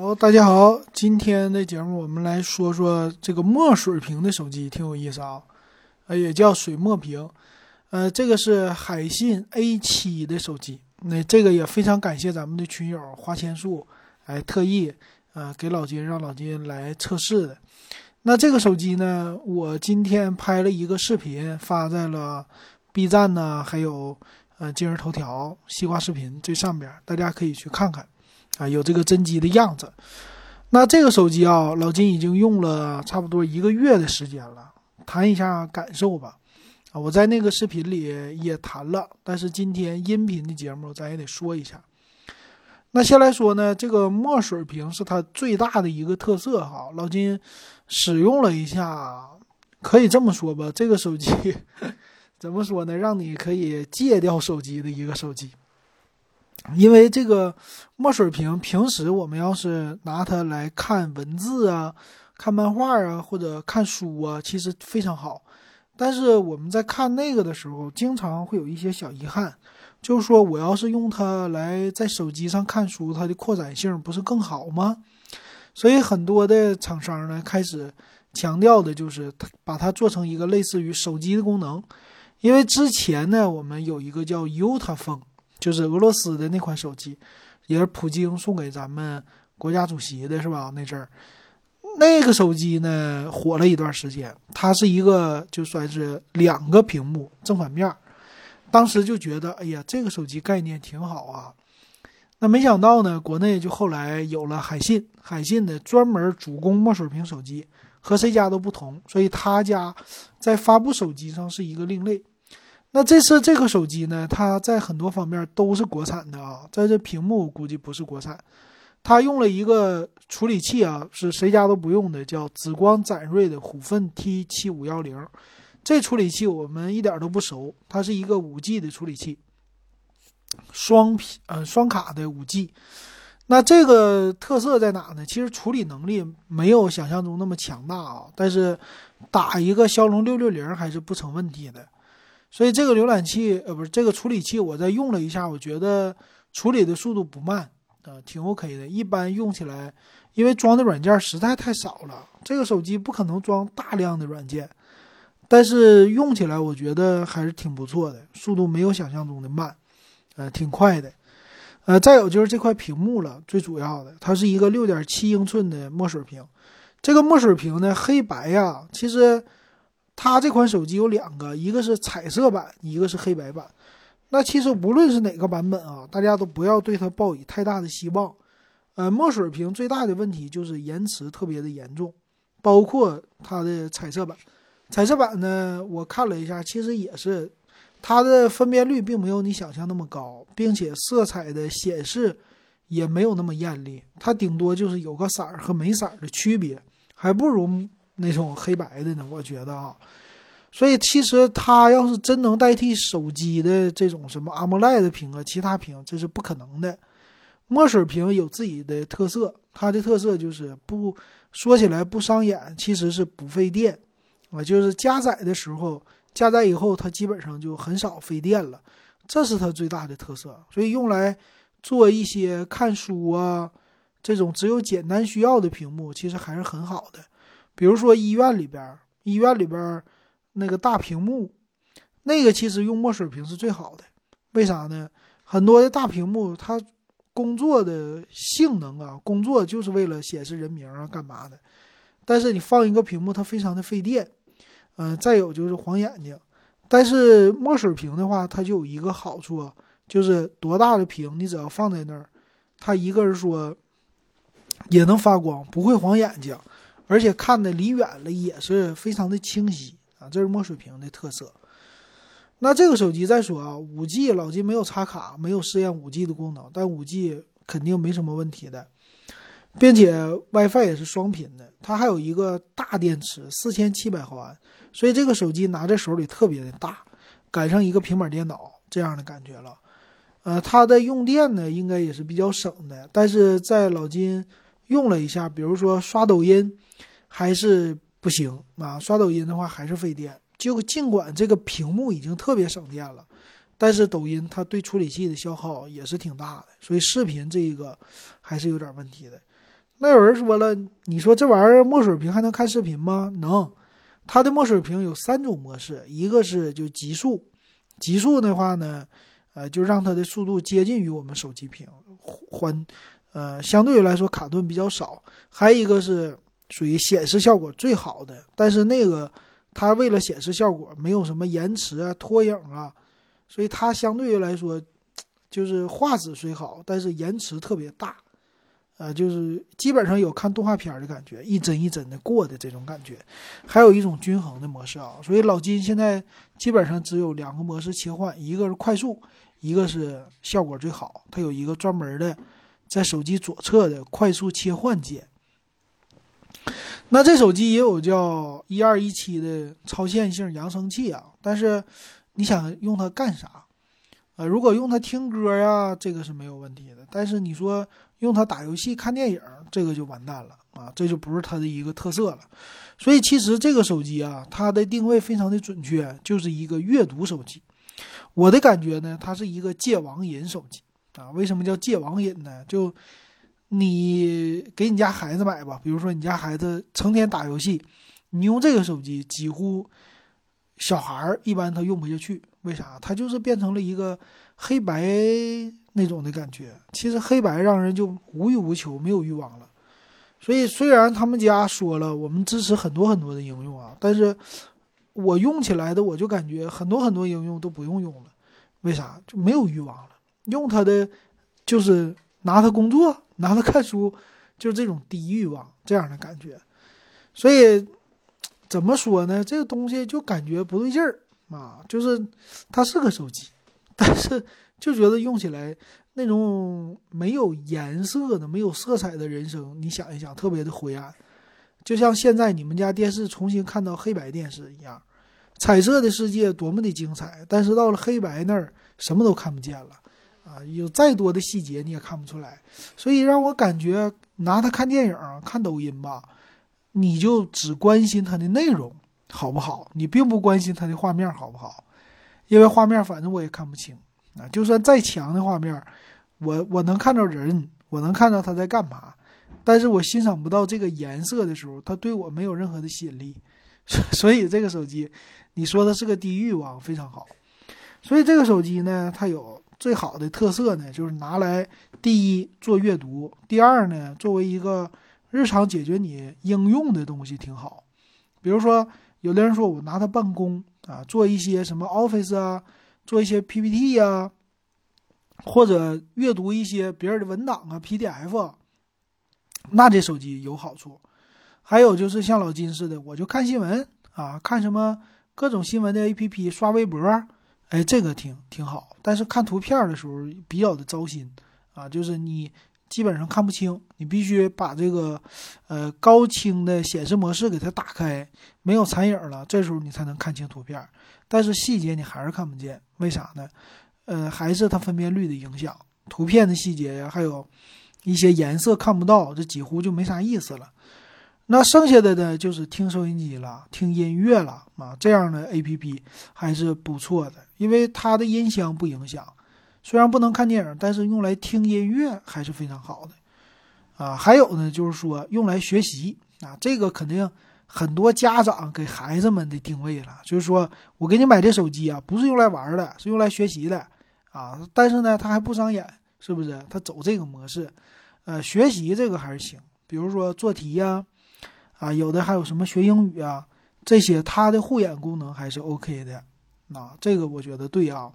好，大家好，今天的节目我们来说说这个墨水屏的手机，挺有意思啊，呃，也叫水墨屏，呃，这个是海信 A7 的手机，那这个也非常感谢咱们的群友花千树，哎，特意啊给老金让老金来测试的。那这个手机呢，我今天拍了一个视频发在了 B 站呢，还有呃今日头条、西瓜视频这上边，大家可以去看看。啊，有这个真机的样子。那这个手机啊，老金已经用了差不多一个月的时间了。谈一下感受吧。啊，我在那个视频里也谈了，但是今天音频的节目咱也得说一下。那先来说呢，这个墨水屏是它最大的一个特色哈。老金使用了一下，可以这么说吧，这个手机 怎么说呢？让你可以戒掉手机的一个手机。因为这个墨水屏，平时我们要是拿它来看文字啊、看漫画啊或者看书啊，其实非常好。但是我们在看那个的时候，经常会有一些小遗憾，就是说我要是用它来在手机上看书，它的扩展性不是更好吗？所以很多的厂商呢开始强调的就是它把它做成一个类似于手机的功能。因为之前呢，我们有一个叫 Uta 风。就是俄罗斯的那款手机，也是普京送给咱们国家主席的，是吧？那阵儿，那个手机呢火了一段时间。它是一个就算是两个屏幕正反面，当时就觉得，哎呀，这个手机概念挺好啊。那没想到呢，国内就后来有了海信，海信的专门主攻墨水屏手机，和谁家都不同，所以他家在发布手机上是一个另类。那这次这个手机呢，它在很多方面都是国产的啊，在这屏幕估计不是国产，它用了一个处理器啊，是谁家都不用的，叫紫光展锐的虎奋 T 七五幺零，这处理器我们一点都不熟，它是一个五 G 的处理器，双屏呃双卡的五 G，那这个特色在哪呢？其实处理能力没有想象中那么强大啊，但是打一个骁龙六六零还是不成问题的。所以这个浏览器，呃，不是这个处理器，我在用了一下，我觉得处理的速度不慢，呃，挺 OK 的。一般用起来，因为装的软件实在太少了，这个手机不可能装大量的软件，但是用起来我觉得还是挺不错的，速度没有想象中的慢，呃，挺快的。呃，再有就是这块屏幕了，最主要的，它是一个六点七英寸的墨水屏，这个墨水屏呢，黑白呀，其实。它这款手机有两个，一个是彩色版，一个是黑白版。那其实无论是哪个版本啊，大家都不要对它抱以太大的希望。呃，墨水屏最大的问题就是延迟特别的严重，包括它的彩色版。彩色版呢，我看了一下，其实也是它的分辨率并没有你想象那么高，并且色彩的显示也没有那么艳丽，它顶多就是有个色儿和没色儿的区别，还不如。那种黑白的呢，我觉得啊，所以其实它要是真能代替手机的这种什么 AMOLED 屏啊，其他屏这是不可能的。墨水屏有自己的特色，它的特色就是不说起来不伤眼，其实是不费电啊，就是加载的时候，加载以后它基本上就很少费电了，这是它最大的特色。所以用来做一些看书啊这种只有简单需要的屏幕，其实还是很好的。比如说医院里边，医院里边那个大屏幕，那个其实用墨水屏是最好的。为啥呢？很多的大屏幕，它工作的性能啊，工作就是为了显示人名啊，干嘛的？但是你放一个屏幕，它非常的费电。嗯，再有就是晃眼睛。但是墨水屏的话，它就有一个好处，就是多大的屏，你只要放在那儿，它一个是说也能发光，不会晃眼睛。而且看的离远了也是非常的清晰啊，这是墨水屏的特色。那这个手机再说啊，五 G 老金没有插卡，没有试验五 G 的功能，但五 G 肯定没什么问题的，并且 WiFi 也是双频的，它还有一个大电池，四千七百毫安，所以这个手机拿在手里特别的大，赶上一个平板电脑这样的感觉了。呃，它的用电呢应该也是比较省的，但是在老金用了一下，比如说刷抖音。还是不行啊！刷抖音的话还是费电。就尽管这个屏幕已经特别省电了，但是抖音它对处理器的消耗也是挺大的，所以视频这一个还是有点问题的。那有人说了，你说这玩意儿墨水屏还能看视频吗？能，它的墨水屏有三种模式，一个是就极速，极速的话呢，呃，就让它的速度接近于我们手机屏，缓，呃，相对于来说卡顿比较少。还有一个是属于显示效果最好的，但是那个它为了显示效果，没有什么延迟啊、拖影啊，所以它相对于来说，就是画质虽好，但是延迟特别大。呃，就是基本上有看动画片的感觉，一帧一帧的过的这种感觉，还有一种均衡的模式啊。所以老金现在基本上只有两个模式切换，一个是快速，一个是效果最好。它有一个专门的在手机左侧的快速切换键。那这手机也有叫一二一七的超线性扬声器啊，但是你想用它干啥？呃，如果用它听歌呀，这个是没有问题的。但是你说用它打游戏、看电影，这个就完蛋了啊！这就不是它的一个特色了。所以其实这个手机啊，它的定位非常的准确，就是一个阅读手机。我的感觉呢，它是一个戒网瘾手机啊。为什么叫戒网瘾呢？就你给你家孩子买吧，比如说你家孩子成天打游戏，你用这个手机，几乎小孩儿一般他用不下去。为啥？它就是变成了一个黑白那种的感觉。其实黑白让人就无欲无求，没有欲望了。所以虽然他们家说了我们支持很多很多的应用啊，但是我用起来的我就感觉很多很多应用都不用用了。为啥？就没有欲望了。用它的就是拿它工作，拿它看书，就是这种低欲望这样的感觉。所以怎么说呢？这个东西就感觉不对劲儿。啊，就是它是个手机，但是就觉得用起来那种没有颜色的、没有色彩的人生，你想一想，特别的灰暗，就像现在你们家电视重新看到黑白电视一样，彩色的世界多么的精彩，但是到了黑白那儿，什么都看不见了，啊，有再多的细节你也看不出来，所以让我感觉拿它看电影、看抖音吧，你就只关心它的内容。好不好？你并不关心它的画面好不好，因为画面反正我也看不清啊。就算再强的画面，我我能看到人，我能看到他在干嘛，但是我欣赏不到这个颜色的时候，它对我没有任何的吸引力。所以这个手机，你说它是个低欲望，非常好。所以这个手机呢，它有最好的特色呢，就是拿来第一做阅读，第二呢，作为一个日常解决你应用的东西挺好，比如说。有的人说我拿它办公啊，做一些什么 Office 啊，做一些 PPT 呀，或者阅读一些别人的文档啊 PDF，那这手机有好处。还有就是像老金似的，我就看新闻啊，看什么各种新闻的 APP，刷微博，哎，这个挺挺好。但是看图片的时候比较的糟心啊，就是你。基本上看不清，你必须把这个，呃，高清的显示模式给它打开，没有残影了，这时候你才能看清图片。但是细节你还是看不见，为啥呢？呃，还是它分辨率的影响，图片的细节呀，还有一些颜色看不到，这几乎就没啥意思了。那剩下的呢，就是听收音机了，听音乐了啊，这样的 A P P 还是不错的，因为它的音箱不影响。虽然不能看电影，但是用来听音乐还是非常好的，啊，还有呢，就是说用来学习啊，这个肯定很多家长给孩子们的定位了，就是说我给你买这手机啊，不是用来玩的，是用来学习的，啊，但是呢，它还不伤眼，是不是？它走这个模式，呃，学习这个还是行，比如说做题呀，啊有的还有什么学英语啊，这些它的护眼功能还是 OK 的，啊，这个我觉得对啊。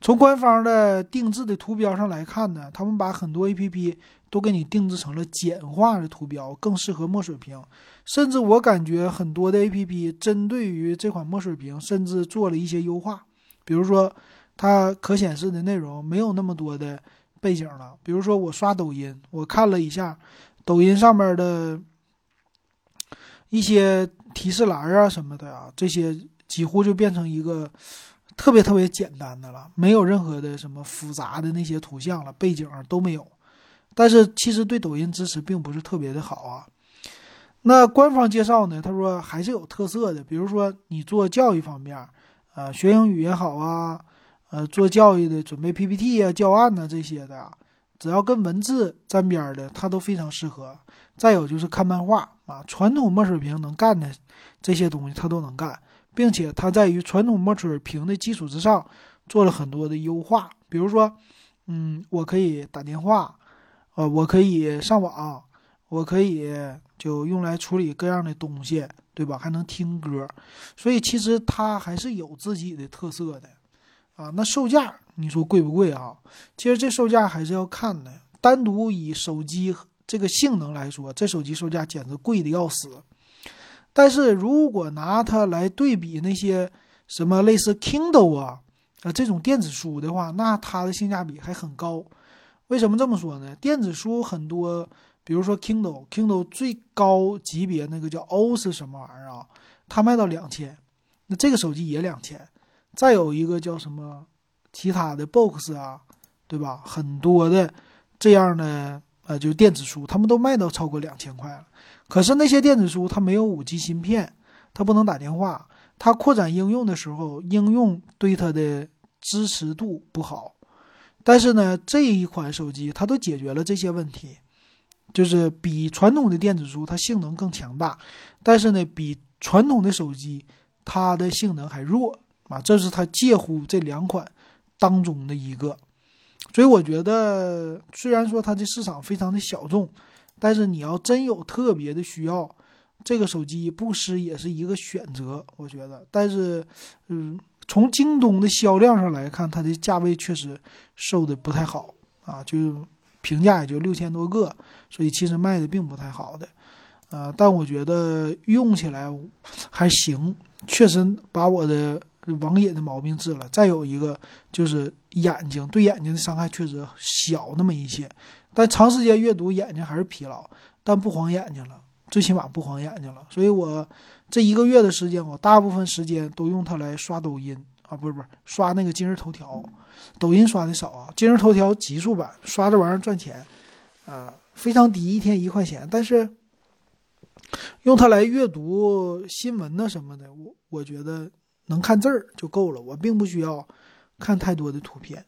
从官方的定制的图标上来看呢，他们把很多 A P P 都给你定制成了简化的图标，更适合墨水屏。甚至我感觉很多的 A P P 针对于这款墨水屏，甚至做了一些优化。比如说，它可显示的内容没有那么多的背景了。比如说，我刷抖音，我看了一下抖音上面的一些提示栏啊什么的啊，这些几乎就变成一个。特别特别简单的了，没有任何的什么复杂的那些图像了，背景都没有。但是其实对抖音支持并不是特别的好啊。那官方介绍呢，他说还是有特色的，比如说你做教育方面，呃，学英语也好啊，呃，做教育的准备 PPT 啊、教案呐这些的，只要跟文字沾边的，它都非常适合。再有就是看漫画啊，传统墨水屏能干的这些东西，它都能干，并且它在于传统墨水屏的基础之上做了很多的优化。比如说，嗯，我可以打电话，呃，我可以上网，我可以就用来处理各样的东西，对吧？还能听歌，所以其实它还是有自己的特色的。啊，那售价你说贵不贵啊？其实这售价还是要看的。单独以手机这个性能来说，这手机售价简直贵的要死。但是如果拿它来对比那些什么类似 Kindle 啊啊这种电子书的话，那它的性价比还很高。为什么这么说呢？电子书很多，比如说 Kindle，Kindle 最高级别那个叫 O 是什么玩意儿啊？它卖到两千，那这个手机也两千。再有一个叫什么其他的 box 啊，对吧？很多的这样的呃，就是电子书，他们都卖到超过两千块了。可是那些电子书它没有五 G 芯片，它不能打电话，它扩展应用的时候，应用对它的支持度不好。但是呢，这一款手机它都解决了这些问题，就是比传统的电子书它性能更强大，但是呢，比传统的手机它的性能还弱。啊，这是它介乎这两款当中的一个，所以我觉得，虽然说它的市场非常的小众，但是你要真有特别的需要，这个手机不失也是一个选择。我觉得，但是，嗯，从京东的销量上来看，它的价位确实售的不太好啊，就评价也就六千多个，所以其实卖的并不太好的，啊，但我觉得用起来还行，确实把我的。网瘾的毛病治了，再有一个就是眼睛，对眼睛的伤害确实小那么一些，但长时间阅读眼睛还是疲劳，但不晃眼睛了，最起码不晃眼睛了。所以我这一个月的时间，我大部分时间都用它来刷抖音啊，不是不是刷那个今日头条，抖音刷的少啊，今日头条极速版刷这玩意儿赚钱啊，非常低，一天一块钱，但是用它来阅读新闻呢什么的，我我觉得。能看字儿就够了，我并不需要看太多的图片，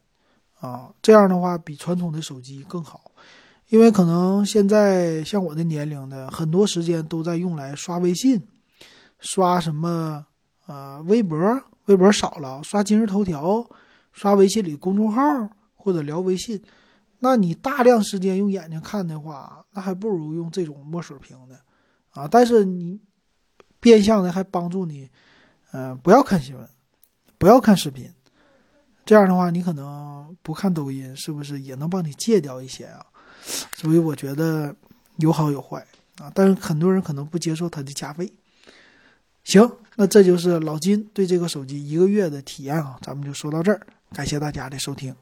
啊，这样的话比传统的手机更好，因为可能现在像我的年龄的很多时间都在用来刷微信，刷什么呃微博，微博少了，刷今日头条，刷微信里公众号或者聊微信，那你大量时间用眼睛看的话，那还不如用这种墨水屏的，啊，但是你变相的还帮助你。嗯，不要看新闻，不要看视频，这样的话，你可能不看抖音，是不是也能帮你戒掉一些啊？所以我觉得有好有坏啊，但是很多人可能不接受它的加费。行，那这就是老金对这个手机一个月的体验啊，咱们就说到这儿，感谢大家的收听。